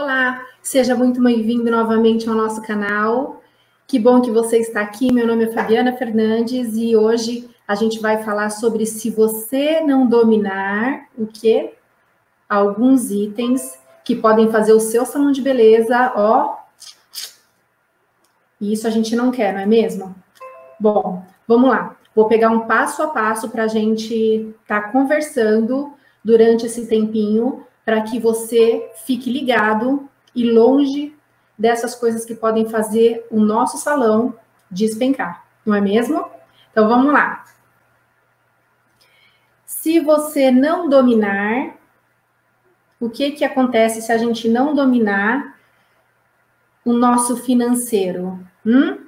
Olá, seja muito bem-vindo novamente ao nosso canal. Que bom que você está aqui. Meu nome é Fabiana Fernandes e hoje a gente vai falar sobre se você não dominar o que? Alguns itens que podem fazer o seu salão de beleza, ó. E isso a gente não quer, não é mesmo? Bom, vamos lá. Vou pegar um passo a passo para a gente estar tá conversando durante esse tempinho para que você fique ligado e longe dessas coisas que podem fazer o nosso salão despencar, não é mesmo? Então vamos lá. Se você não dominar, o que que acontece se a gente não dominar o nosso financeiro? Hum?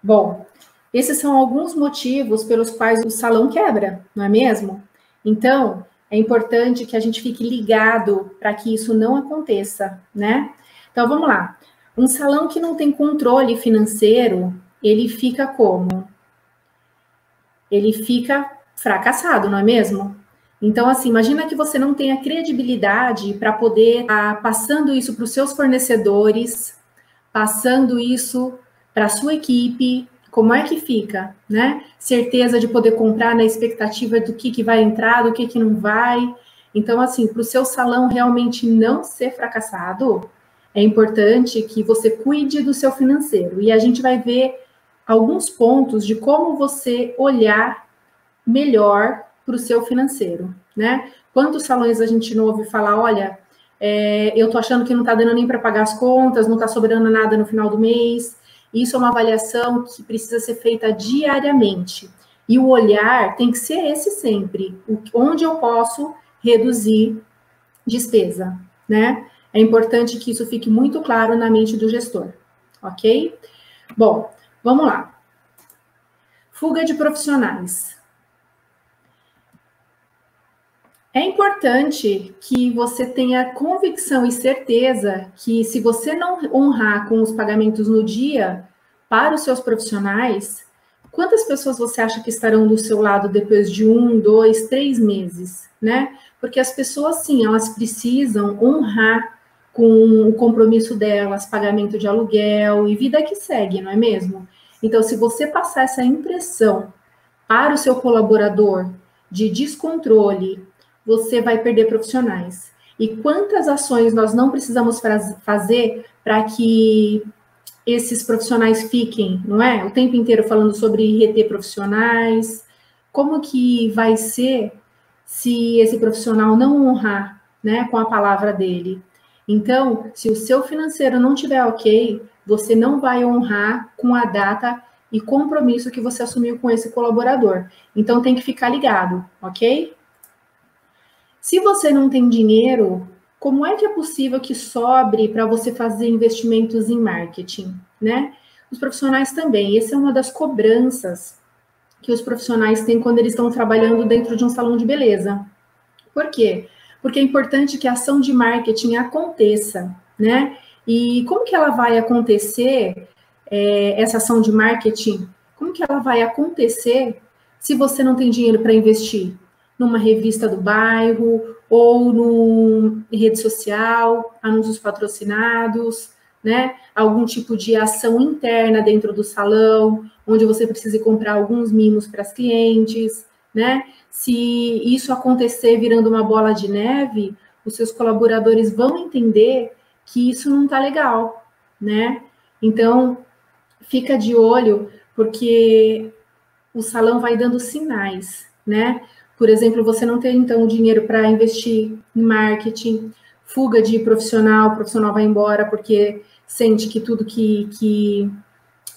Bom, esses são alguns motivos pelos quais o salão quebra, não é mesmo? Então, é importante que a gente fique ligado para que isso não aconteça, né? Então vamos lá. Um salão que não tem controle financeiro, ele fica como? Ele fica fracassado, não é mesmo? Então, assim, imagina que você não tenha credibilidade para poder estar tá passando isso para os seus fornecedores, passando isso para a sua equipe, como é que fica, né? Certeza de poder comprar na expectativa do que, que vai entrar, do que, que não vai. Então, assim, para o seu salão realmente não ser fracassado, é importante que você cuide do seu financeiro. E a gente vai ver alguns pontos de como você olhar melhor para o seu financeiro, né? Quantos salões a gente não ouve falar, olha, é, eu tô achando que não está dando nem para pagar as contas, não está sobrando nada no final do mês, isso é uma avaliação que precisa ser feita diariamente. E o olhar tem que ser esse sempre, onde eu posso reduzir despesa, né? É importante que isso fique muito claro na mente do gestor, ok? Bom, vamos lá. Fuga de profissionais. É importante que você tenha convicção e certeza que, se você não honrar com os pagamentos no dia para os seus profissionais, quantas pessoas você acha que estarão do seu lado depois de um, dois, três meses, né? Porque as pessoas, sim, elas precisam honrar com o compromisso delas, pagamento de aluguel e vida que segue, não é mesmo? Então, se você passar essa impressão para o seu colaborador de descontrole, você vai perder profissionais. E quantas ações nós não precisamos fazer para que esses profissionais fiquem, não é? O tempo inteiro falando sobre reter profissionais. Como que vai ser se esse profissional não honrar, né, com a palavra dele? Então, se o seu financeiro não tiver ok, você não vai honrar com a data e compromisso que você assumiu com esse colaborador. Então, tem que ficar ligado, ok? Se você não tem dinheiro, como é que é possível que sobre para você fazer investimentos em marketing, né? Os profissionais também, essa é uma das cobranças que os profissionais têm quando eles estão trabalhando dentro de um salão de beleza. Por quê? Porque é importante que a ação de marketing aconteça, né? E como que ela vai acontecer, é, essa ação de marketing? Como que ela vai acontecer se você não tem dinheiro para investir? numa revista do bairro ou no rede social, anúncios patrocinados, né? Algum tipo de ação interna dentro do salão, onde você precise comprar alguns mimos para as clientes, né? Se isso acontecer virando uma bola de neve, os seus colaboradores vão entender que isso não está legal, né? Então, fica de olho, porque o salão vai dando sinais, né? Por exemplo, você não tem então dinheiro para investir em marketing, fuga de profissional, o profissional vai embora porque sente que tudo que que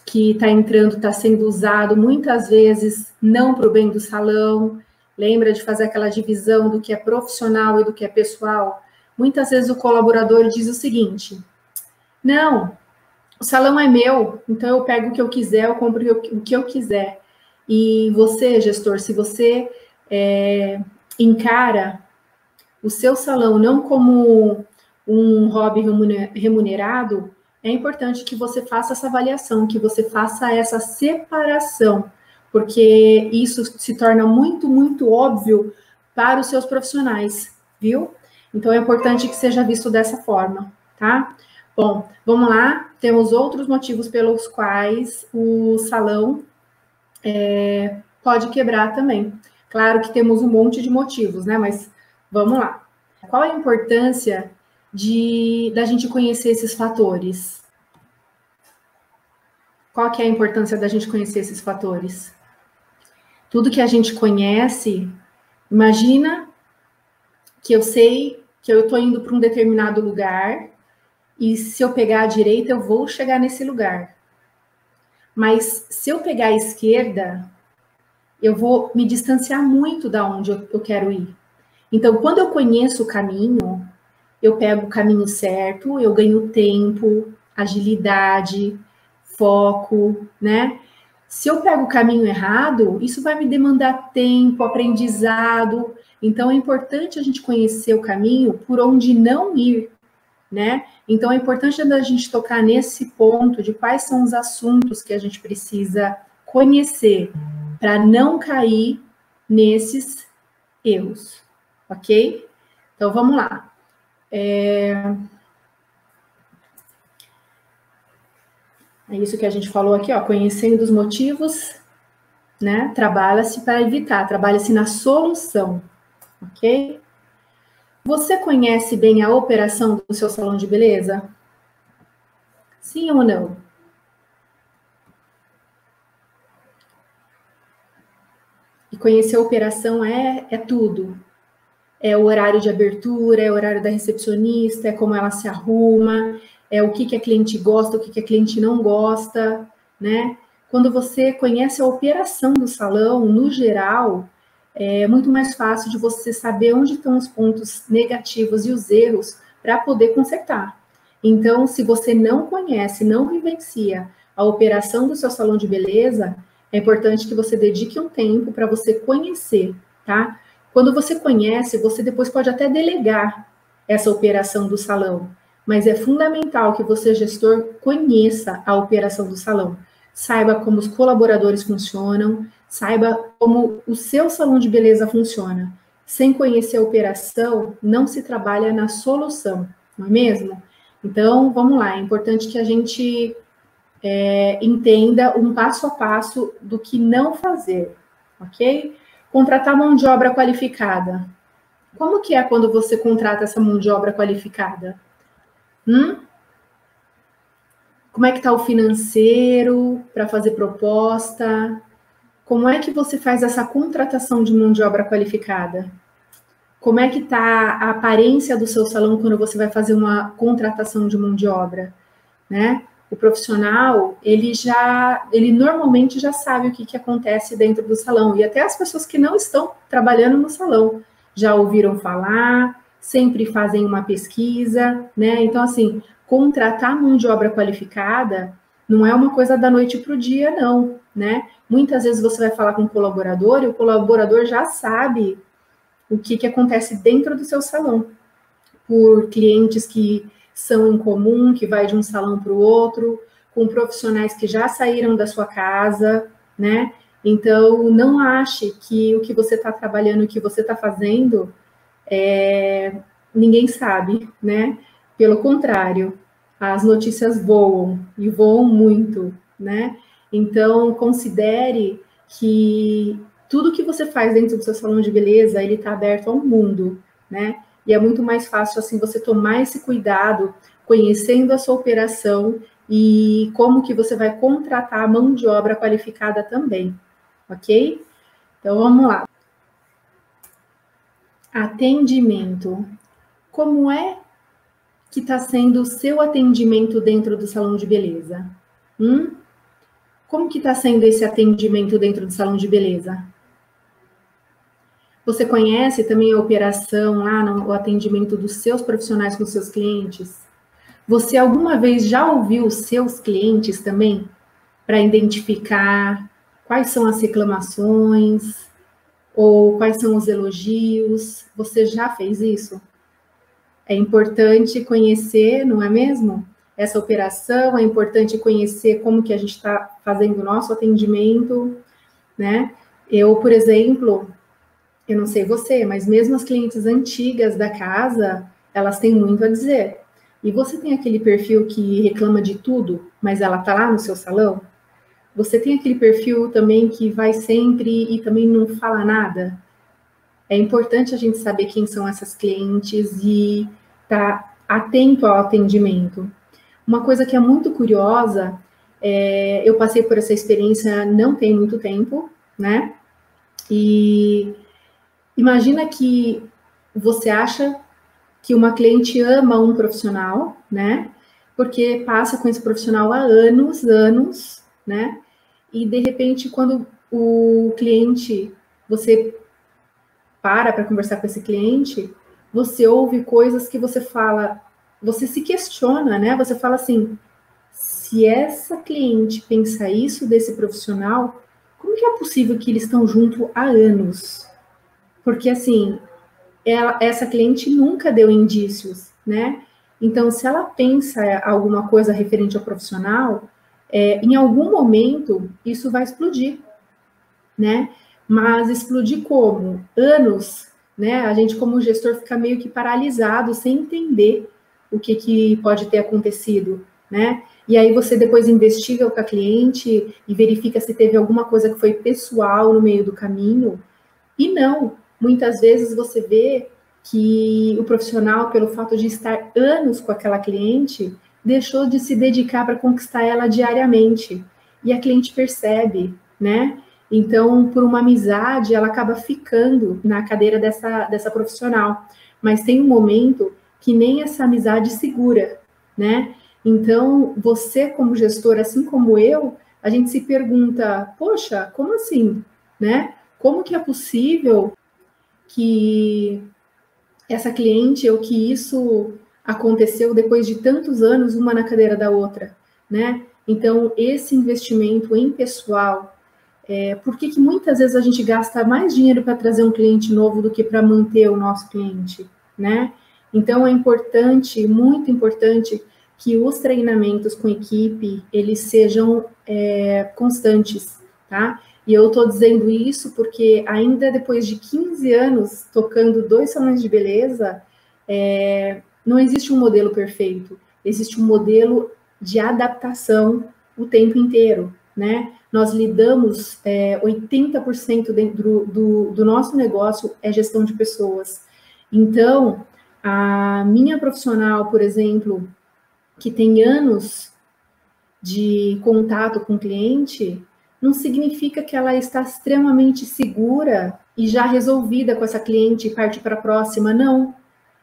que está entrando está sendo usado muitas vezes não para o bem do salão. Lembra de fazer aquela divisão do que é profissional e do que é pessoal? Muitas vezes o colaborador diz o seguinte: não, o salão é meu, então eu pego o que eu quiser, eu compro o que eu quiser. E você, gestor, se você é, encara o seu salão não como um hobby remunerado, é importante que você faça essa avaliação, que você faça essa separação, porque isso se torna muito, muito óbvio para os seus profissionais, viu? Então é importante que seja visto dessa forma, tá? Bom, vamos lá. Temos outros motivos pelos quais o salão é, pode quebrar também. Claro que temos um monte de motivos, né? Mas vamos lá. Qual a importância de da gente conhecer esses fatores? Qual que é a importância da gente conhecer esses fatores? Tudo que a gente conhece, imagina que eu sei que eu estou indo para um determinado lugar e se eu pegar a direita eu vou chegar nesse lugar. Mas se eu pegar a esquerda, eu vou me distanciar muito da onde eu quero ir. Então, quando eu conheço o caminho, eu pego o caminho certo, eu ganho tempo, agilidade, foco, né? Se eu pego o caminho errado, isso vai me demandar tempo, aprendizado. Então é importante a gente conhecer o caminho por onde não ir, né? Então é importante a gente tocar nesse ponto de quais são os assuntos que a gente precisa conhecer para não cair nesses erros, ok? Então vamos lá. É... é isso que a gente falou aqui, ó, conhecendo os motivos, né? Trabalha-se para evitar, trabalha-se na solução, ok? Você conhece bem a operação do seu salão de beleza? Sim ou não? E conhecer a operação é, é tudo. É o horário de abertura, é o horário da recepcionista, é como ela se arruma, é o que, que a cliente gosta, o que, que a cliente não gosta, né? Quando você conhece a operação do salão, no geral, é muito mais fácil de você saber onde estão os pontos negativos e os erros para poder consertar. Então, se você não conhece, não vivencia a operação do seu salão de beleza, é importante que você dedique um tempo para você conhecer, tá? Quando você conhece, você depois pode até delegar essa operação do salão, mas é fundamental que você, gestor, conheça a operação do salão. Saiba como os colaboradores funcionam, Saiba como o seu salão de beleza funciona. Sem conhecer a operação, não se trabalha na solução, não é mesmo? Então, vamos lá, é importante que a gente é, entenda um passo a passo do que não fazer, ok? Contratar mão de obra qualificada. Como que é quando você contrata essa mão de obra qualificada? Hum? Como é que está o financeiro para fazer proposta? Como é que você faz essa contratação de mão de obra qualificada? Como é que está a aparência do seu salão quando você vai fazer uma contratação de mão de obra, né? O profissional, ele já, ele normalmente já sabe o que, que acontece dentro do salão, e até as pessoas que não estão trabalhando no salão já ouviram falar, sempre fazem uma pesquisa, né? Então, assim, contratar mão de obra qualificada não é uma coisa da noite para o dia, não, né? Muitas vezes você vai falar com o colaborador e o colaborador já sabe o que, que acontece dentro do seu salão, por clientes que são em comum, que vai de um salão para o outro, com profissionais que já saíram da sua casa, né? Então, não ache que o que você está trabalhando, o que você está fazendo, é... ninguém sabe, né? Pelo contrário, as notícias voam e voam muito, né? Então, considere que tudo que você faz dentro do seu salão de beleza, ele está aberto ao mundo, né? E é muito mais fácil, assim, você tomar esse cuidado, conhecendo a sua operação e como que você vai contratar a mão de obra qualificada também, ok? Então, vamos lá. Atendimento. Como é que está sendo o seu atendimento dentro do salão de beleza? Hum? Como que está sendo esse atendimento dentro do salão de beleza? Você conhece também a operação lá, no, o atendimento dos seus profissionais com seus clientes? Você alguma vez já ouviu os seus clientes também para identificar quais são as reclamações ou quais são os elogios? Você já fez isso? É importante conhecer, não é mesmo? essa operação, é importante conhecer como que a gente está fazendo o nosso atendimento, né? Eu, por exemplo, eu não sei você, mas mesmo as clientes antigas da casa, elas têm muito a dizer. E você tem aquele perfil que reclama de tudo, mas ela tá lá no seu salão? Você tem aquele perfil também que vai sempre e também não fala nada? É importante a gente saber quem são essas clientes e tá atento ao atendimento. Uma coisa que é muito curiosa, é, eu passei por essa experiência não tem muito tempo, né? E imagina que você acha que uma cliente ama um profissional, né? Porque passa com esse profissional há anos, anos, né? E de repente, quando o cliente, você para para conversar com esse cliente, você ouve coisas que você fala, você se questiona, né? Você fala assim: se essa cliente pensa isso desse profissional, como que é possível que eles estão junto há anos? Porque assim, ela, essa cliente nunca deu indícios, né? Então, se ela pensa alguma coisa referente ao profissional, é, em algum momento isso vai explodir, né? Mas explodir como? Anos, né? A gente, como gestor, fica meio que paralisado, sem entender o que, que pode ter acontecido, né? E aí você depois investiga com a cliente e verifica se teve alguma coisa que foi pessoal no meio do caminho. E não, muitas vezes você vê que o profissional, pelo fato de estar anos com aquela cliente, deixou de se dedicar para conquistar ela diariamente. E a cliente percebe, né? Então, por uma amizade, ela acaba ficando na cadeira dessa, dessa profissional. Mas tem um momento que nem essa amizade segura, né? Então, você como gestor, assim como eu, a gente se pergunta, poxa, como assim, né? Como que é possível que essa cliente ou que isso aconteceu depois de tantos anos uma na cadeira da outra, né? Então, esse investimento em pessoal, é, por que, que muitas vezes a gente gasta mais dinheiro para trazer um cliente novo do que para manter o nosso cliente, né? Então, é importante, muito importante, que os treinamentos com equipe, eles sejam é, constantes, tá? E eu estou dizendo isso porque ainda depois de 15 anos tocando dois salões de beleza, é, não existe um modelo perfeito, existe um modelo de adaptação o tempo inteiro, né? Nós lidamos, é, 80% dentro do, do nosso negócio é gestão de pessoas. Então, a minha profissional, por exemplo, que tem anos de contato com o cliente, não significa que ela está extremamente segura e já resolvida com essa cliente e parte para a próxima. Não.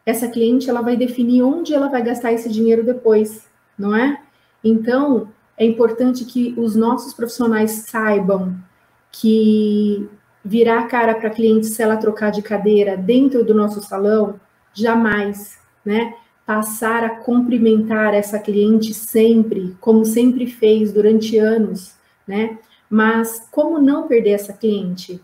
Essa cliente ela vai definir onde ela vai gastar esse dinheiro depois, não é? Então, é importante que os nossos profissionais saibam que virar a cara para a cliente se ela trocar de cadeira dentro do nosso salão, jamais, né? Passar a cumprimentar essa cliente sempre, como sempre fez durante anos, né? Mas como não perder essa cliente?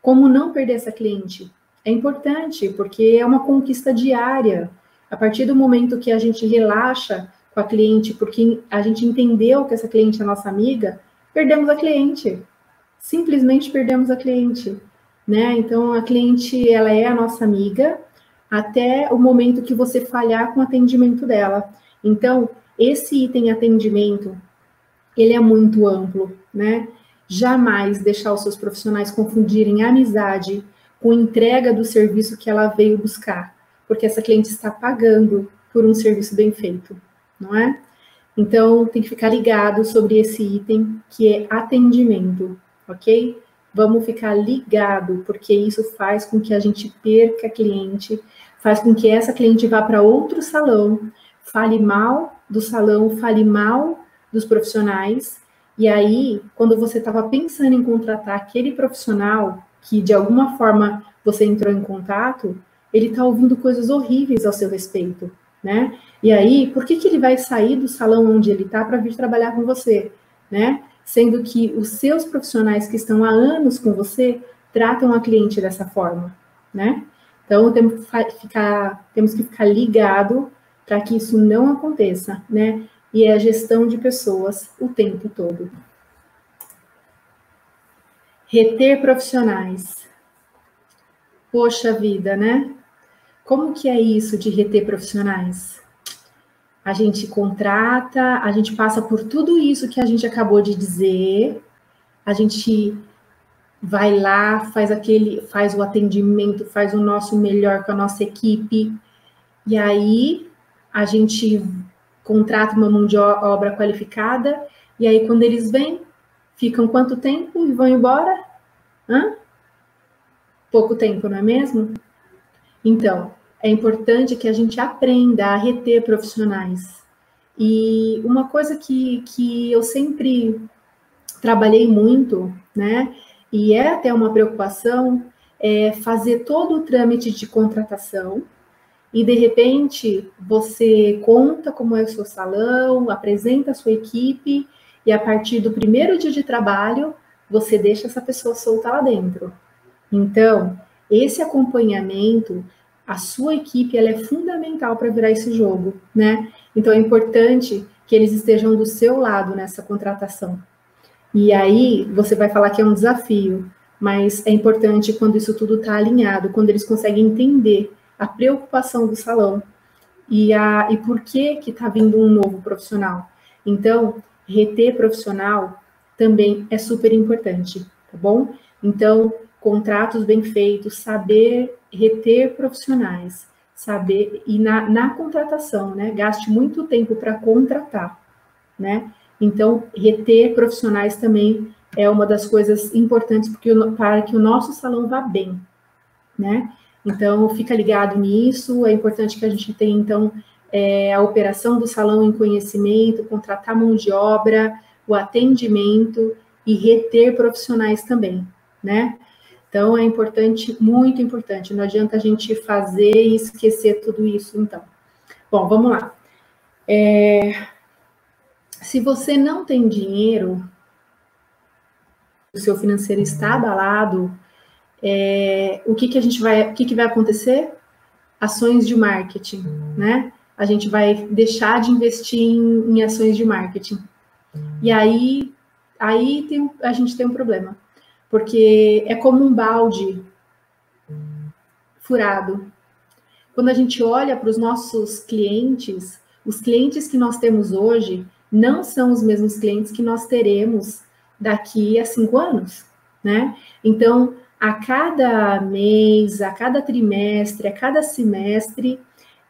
Como não perder essa cliente? É importante, porque é uma conquista diária. A partir do momento que a gente relaxa com a cliente, porque a gente entendeu que essa cliente é nossa amiga, perdemos a cliente. Simplesmente perdemos a cliente, né? Então a cliente ela é a nossa amiga até o momento que você falhar com o atendimento dela. Então, esse item atendimento, ele é muito amplo, né? Jamais deixar os seus profissionais confundirem amizade com entrega do serviço que ela veio buscar, porque essa cliente está pagando por um serviço bem feito, não é? Então, tem que ficar ligado sobre esse item que é atendimento, ok? Vamos ficar ligado, porque isso faz com que a gente perca cliente, faz com que essa cliente vá para outro salão, fale mal do salão, fale mal dos profissionais, e aí, quando você estava pensando em contratar aquele profissional que de alguma forma você entrou em contato, ele está ouvindo coisas horríveis ao seu respeito, né? E aí, por que, que ele vai sair do salão onde ele está para vir trabalhar com você, né? Sendo que os seus profissionais que estão há anos com você tratam a cliente dessa forma, né? Então, temos que ficar, temos que ficar ligado para que isso não aconteça, né? E é a gestão de pessoas o tempo todo. Reter profissionais. Poxa vida, né? Como que é isso de reter profissionais? A gente contrata, a gente passa por tudo isso que a gente acabou de dizer, a gente vai lá, faz aquele, faz o atendimento, faz o nosso melhor com a nossa equipe, e aí a gente contrata uma mão de obra qualificada, e aí quando eles vêm, ficam quanto tempo e vão embora? Hã? Pouco tempo, não é mesmo? Então, é importante que a gente aprenda a reter profissionais. E uma coisa que, que eu sempre trabalhei muito, né, e é até uma preocupação, é fazer todo o trâmite de contratação, e de repente você conta como é o seu salão, apresenta a sua equipe, e a partir do primeiro dia de trabalho, você deixa essa pessoa solta lá dentro. Então, esse acompanhamento, a sua equipe, ela é fundamental para virar esse jogo, né? Então, é importante que eles estejam do seu lado nessa contratação. E aí, você vai falar que é um desafio, mas é importante quando isso tudo está alinhado, quando eles conseguem entender a preocupação do salão e, a, e por que que está vindo um novo profissional. Então, reter profissional também é super importante, tá bom? Então, contratos bem feitos, saber reter profissionais, saber e na, na contratação, né? Gaste muito tempo para contratar, né? Então, reter profissionais também é uma das coisas importantes porque, para que o nosso salão vá bem, né? Então, fica ligado nisso. É importante que a gente tenha, então, é, a operação do salão em conhecimento, contratar mão de obra, o atendimento e reter profissionais também, né? Então, é importante, muito importante. Não adianta a gente fazer e esquecer tudo isso, então. Bom, vamos lá. É, se você não tem dinheiro, o seu financeiro está abalado, é, o que, que a gente vai, o que, que vai acontecer? Ações de marketing, né? A gente vai deixar de investir em, em ações de marketing. E aí, aí tem, a gente tem um problema, porque é como um balde furado. Quando a gente olha para os nossos clientes, os clientes que nós temos hoje não são os mesmos clientes que nós teremos daqui a cinco anos, né? Então, a cada mês, a cada trimestre, a cada semestre,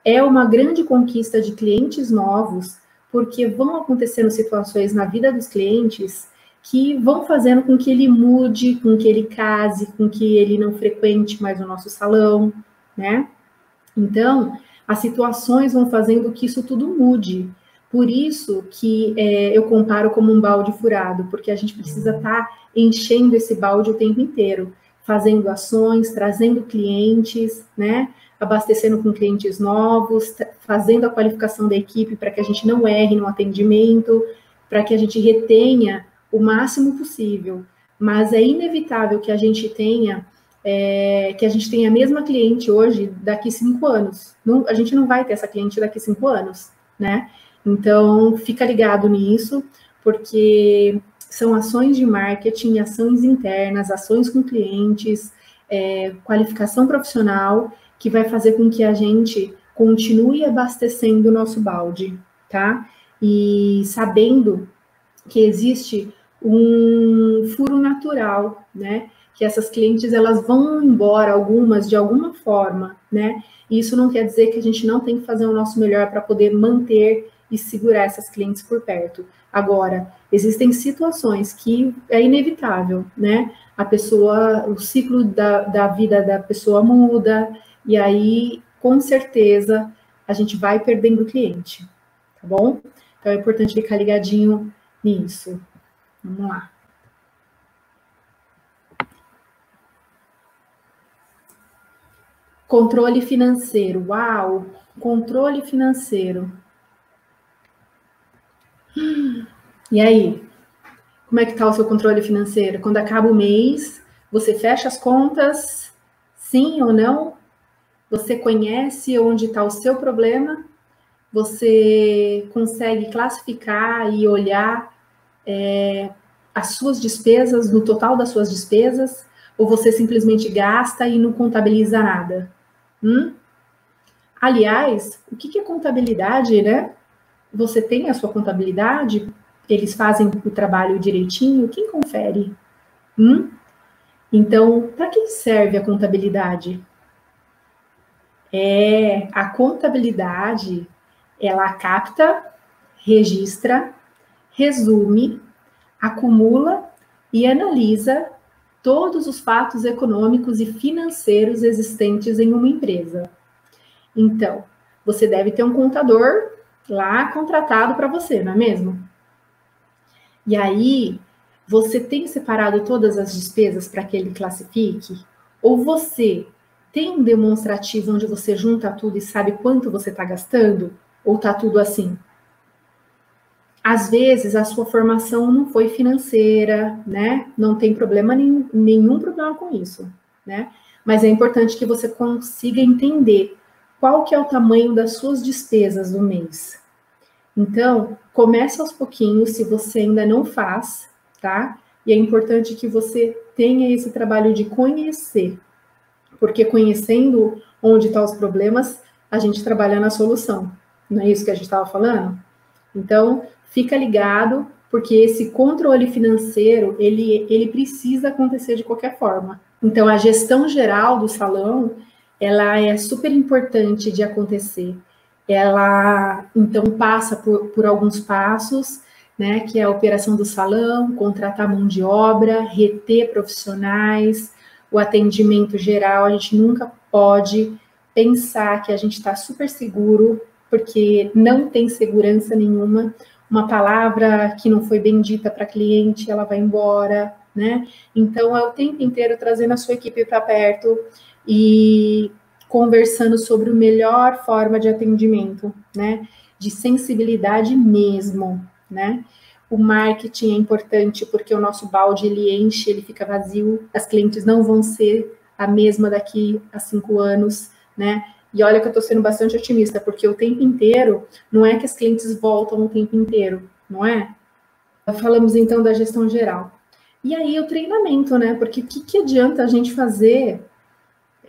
é uma grande conquista de clientes novos, porque vão acontecendo situações na vida dos clientes que vão fazendo com que ele mude, com que ele case, com que ele não frequente mais o nosso salão, né? Então, as situações vão fazendo que isso tudo mude. Por isso que é, eu comparo como um balde furado, porque a gente precisa estar tá enchendo esse balde o tempo inteiro fazendo ações, trazendo clientes, né? Abastecendo com clientes novos, fazendo a qualificação da equipe para que a gente não erre no atendimento, para que a gente retenha o máximo possível. Mas é inevitável que a gente tenha é, que a gente tenha a mesma cliente hoje daqui cinco anos. Não, a gente não vai ter essa cliente daqui cinco anos, né? Então, fica ligado nisso, porque são ações de marketing, ações internas, ações com clientes, é, qualificação profissional, que vai fazer com que a gente continue abastecendo o nosso balde, tá? E sabendo que existe um furo natural, né? Que essas clientes elas vão embora, algumas de alguma forma, né? E isso não quer dizer que a gente não tem que fazer o nosso melhor para poder manter e segurar essas clientes por perto. Agora, existem situações que é inevitável, né? A pessoa, o ciclo da, da vida da pessoa muda, e aí, com certeza, a gente vai perdendo cliente, tá bom? Então é importante ficar ligadinho nisso. Vamos lá. Controle financeiro. Uau! Controle financeiro. E aí? Como é que está o seu controle financeiro? Quando acaba o mês, você fecha as contas, sim ou não? Você conhece onde está o seu problema? Você consegue classificar e olhar é, as suas despesas, no total das suas despesas? Ou você simplesmente gasta e não contabiliza nada? Hum? Aliás, o que é contabilidade, né? Você tem a sua contabilidade? Eles fazem o trabalho direitinho? Quem confere? Hum? Então, para que serve a contabilidade? É, a contabilidade, ela capta, registra, resume, acumula e analisa todos os fatos econômicos e financeiros existentes em uma empresa. Então, você deve ter um contador lá contratado para você, não é mesmo? E aí, você tem separado todas as despesas para que ele classifique? Ou você tem um demonstrativo onde você junta tudo e sabe quanto você está gastando? Ou está tudo assim? Às vezes a sua formação não foi financeira, né? Não tem problema nenhum, nenhum problema com isso, né? Mas é importante que você consiga entender qual que é o tamanho das suas despesas do mês. Então, comece aos pouquinhos, se você ainda não faz, tá? E é importante que você tenha esse trabalho de conhecer, porque conhecendo onde estão tá os problemas, a gente trabalha na solução. Não é isso que a gente estava falando? Então, fica ligado, porque esse controle financeiro, ele, ele precisa acontecer de qualquer forma. Então, a gestão geral do salão, ela é super importante de acontecer. Ela, então, passa por, por alguns passos, né, que é a operação do salão, contratar mão de obra, reter profissionais, o atendimento geral, a gente nunca pode pensar que a gente está super seguro, porque não tem segurança nenhuma. Uma palavra que não foi bem dita para cliente, ela vai embora, né? Então, é o tempo inteiro trazendo a sua equipe para perto e conversando sobre a melhor forma de atendimento, né? De sensibilidade mesmo, né? O marketing é importante porque o nosso balde ele enche, ele fica vazio. As clientes não vão ser a mesma daqui a cinco anos, né? E olha que eu estou sendo bastante otimista, porque o tempo inteiro não é que as clientes voltam o tempo inteiro, não é? Falamos então da gestão geral. E aí o treinamento, né? Porque o que, que adianta a gente fazer,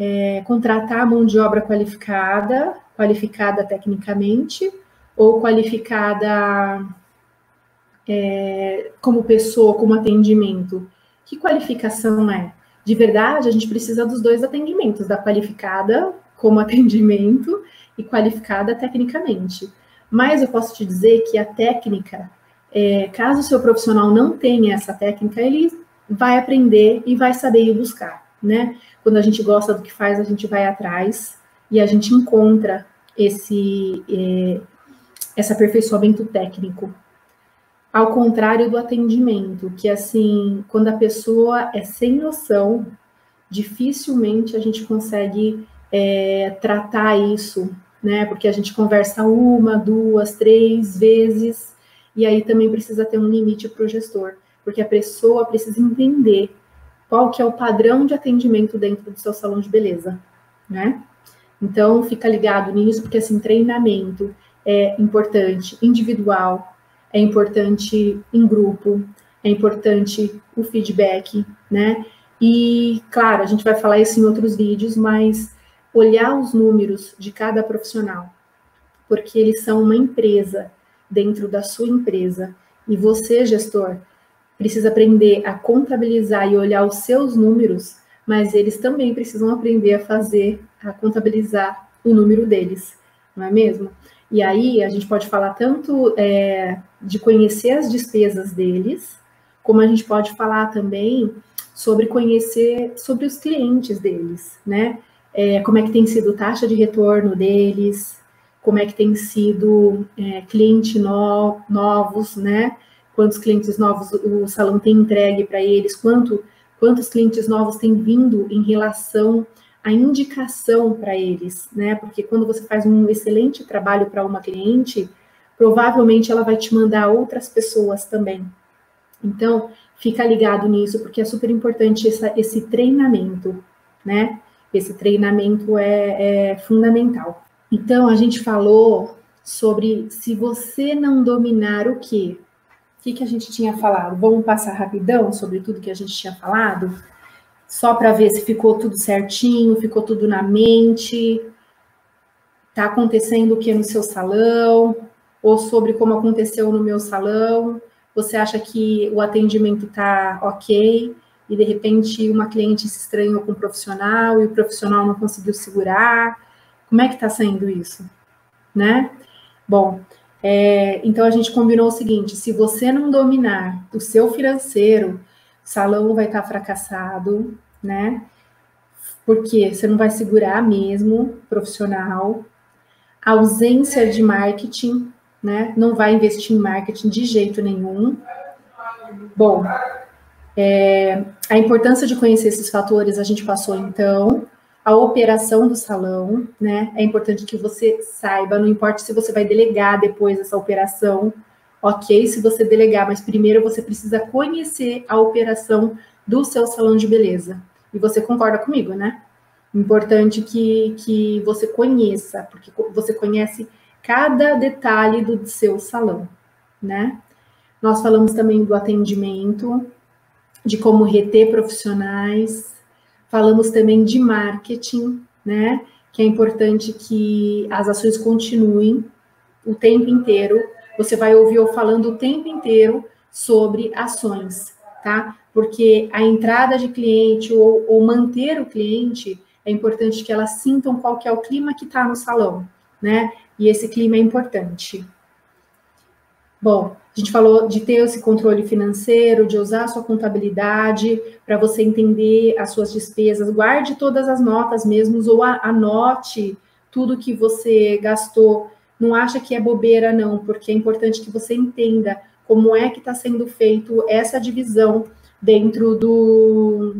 é, contratar mão de obra qualificada, qualificada tecnicamente, ou qualificada é, como pessoa, como atendimento? Que qualificação é? De verdade, a gente precisa dos dois atendimentos, da qualificada como atendimento e qualificada tecnicamente. Mas eu posso te dizer que a técnica, é, caso o seu profissional não tenha essa técnica, ele vai aprender e vai saber ir buscar, né? Quando a gente gosta do que faz, a gente vai atrás e a gente encontra esse, é, esse aperfeiçoamento técnico. Ao contrário do atendimento, que assim, quando a pessoa é sem noção, dificilmente a gente consegue é, tratar isso, né? Porque a gente conversa uma, duas, três vezes, e aí também precisa ter um limite para o gestor, porque a pessoa precisa entender qual que é o padrão de atendimento dentro do seu salão de beleza, né? Então, fica ligado nisso, porque assim, treinamento é importante, individual, é importante em grupo, é importante o feedback, né? E, claro, a gente vai falar isso em outros vídeos, mas olhar os números de cada profissional, porque eles são uma empresa dentro da sua empresa. E você, gestor, precisa aprender a contabilizar e olhar os seus números, mas eles também precisam aprender a fazer, a contabilizar o número deles, não é mesmo? E aí a gente pode falar tanto é, de conhecer as despesas deles, como a gente pode falar também sobre conhecer sobre os clientes deles, né? É, como é que tem sido taxa de retorno deles, como é que tem sido é, cliente no, novos, né? Quantos clientes novos o salão tem entregue para eles, quanto, quantos clientes novos têm vindo em relação a indicação para eles, né? Porque quando você faz um excelente trabalho para uma cliente, provavelmente ela vai te mandar outras pessoas também. Então, fica ligado nisso, porque é super importante essa, esse treinamento, né? Esse treinamento é, é fundamental. Então, a gente falou sobre se você não dominar o quê? O que, que a gente tinha falado? Vamos passar rapidão sobre tudo que a gente tinha falado? só para ver se ficou tudo certinho, ficou tudo na mente, está acontecendo o que no seu salão, ou sobre como aconteceu no meu salão. Você acha que o atendimento está ok e de repente uma cliente se estranhou com o profissional e o profissional não conseguiu segurar? Como é que está sendo isso? Né? Bom, é, então a gente combinou o seguinte: se você não dominar o seu financeiro, salão vai estar tá fracassado, né? Porque você não vai segurar mesmo profissional. A ausência de marketing, né? Não vai investir em marketing de jeito nenhum. Bom, é, a importância de conhecer esses fatores a gente passou então. A operação do salão, né? É importante que você saiba, não importa se você vai delegar depois essa operação, ok? Se você delegar, mas primeiro você precisa conhecer a operação do seu salão de beleza. E você concorda comigo, né? Importante que, que você conheça, porque você conhece cada detalhe do seu salão, né? Nós falamos também do atendimento, de como reter profissionais, falamos também de marketing, né? Que é importante que as ações continuem o tempo inteiro. Você vai ouvir eu falando o tempo inteiro sobre ações, tá? Porque a entrada de cliente ou, ou manter o cliente é importante que elas sintam qual que é o clima que está no salão, né? E esse clima é importante. Bom, a gente falou de ter esse controle financeiro, de usar a sua contabilidade para você entender as suas despesas. Guarde todas as notas mesmo, ou anote tudo que você gastou. Não acha que é bobeira, não, porque é importante que você entenda como é que está sendo feito essa divisão dentro do,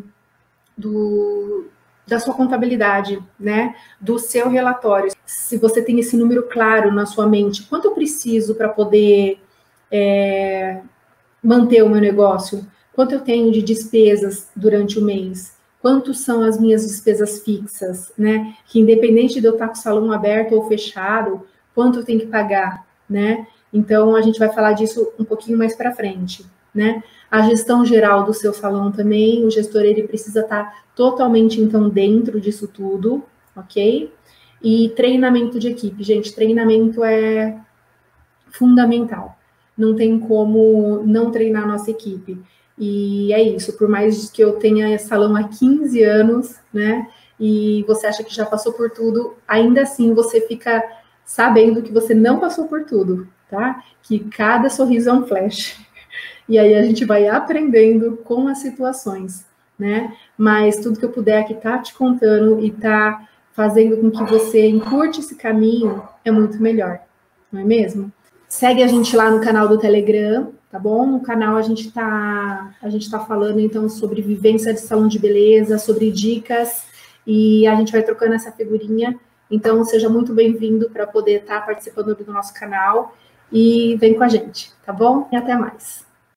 do, da sua contabilidade, né? Do seu relatório. Se você tem esse número claro na sua mente, quanto eu preciso para poder é, manter o meu negócio? Quanto eu tenho de despesas durante o mês? Quantos são as minhas despesas fixas, né? Que independente de eu estar com o salão aberto ou fechado, quanto eu tenho que pagar, né? Então a gente vai falar disso um pouquinho mais para frente, né? A gestão geral do seu salão também, o gestor ele precisa estar totalmente então dentro disso tudo, ok? E treinamento de equipe, gente, treinamento é fundamental. Não tem como não treinar a nossa equipe. E é isso, por mais que eu tenha salão há 15 anos, né? E você acha que já passou por tudo, ainda assim você fica sabendo que você não passou por tudo, tá? Que cada sorriso é um flash. E aí a gente vai aprendendo com as situações, né? Mas tudo que eu puder aqui tá te contando e tá fazendo com que você encurte esse caminho é muito melhor, não é mesmo? Segue a gente lá no canal do Telegram, tá bom? No canal a gente tá a gente tá falando então sobre vivência de salão de beleza, sobre dicas e a gente vai trocando essa figurinha. Então seja muito bem-vindo para poder estar tá participando do nosso canal e vem com a gente, tá bom? E até mais.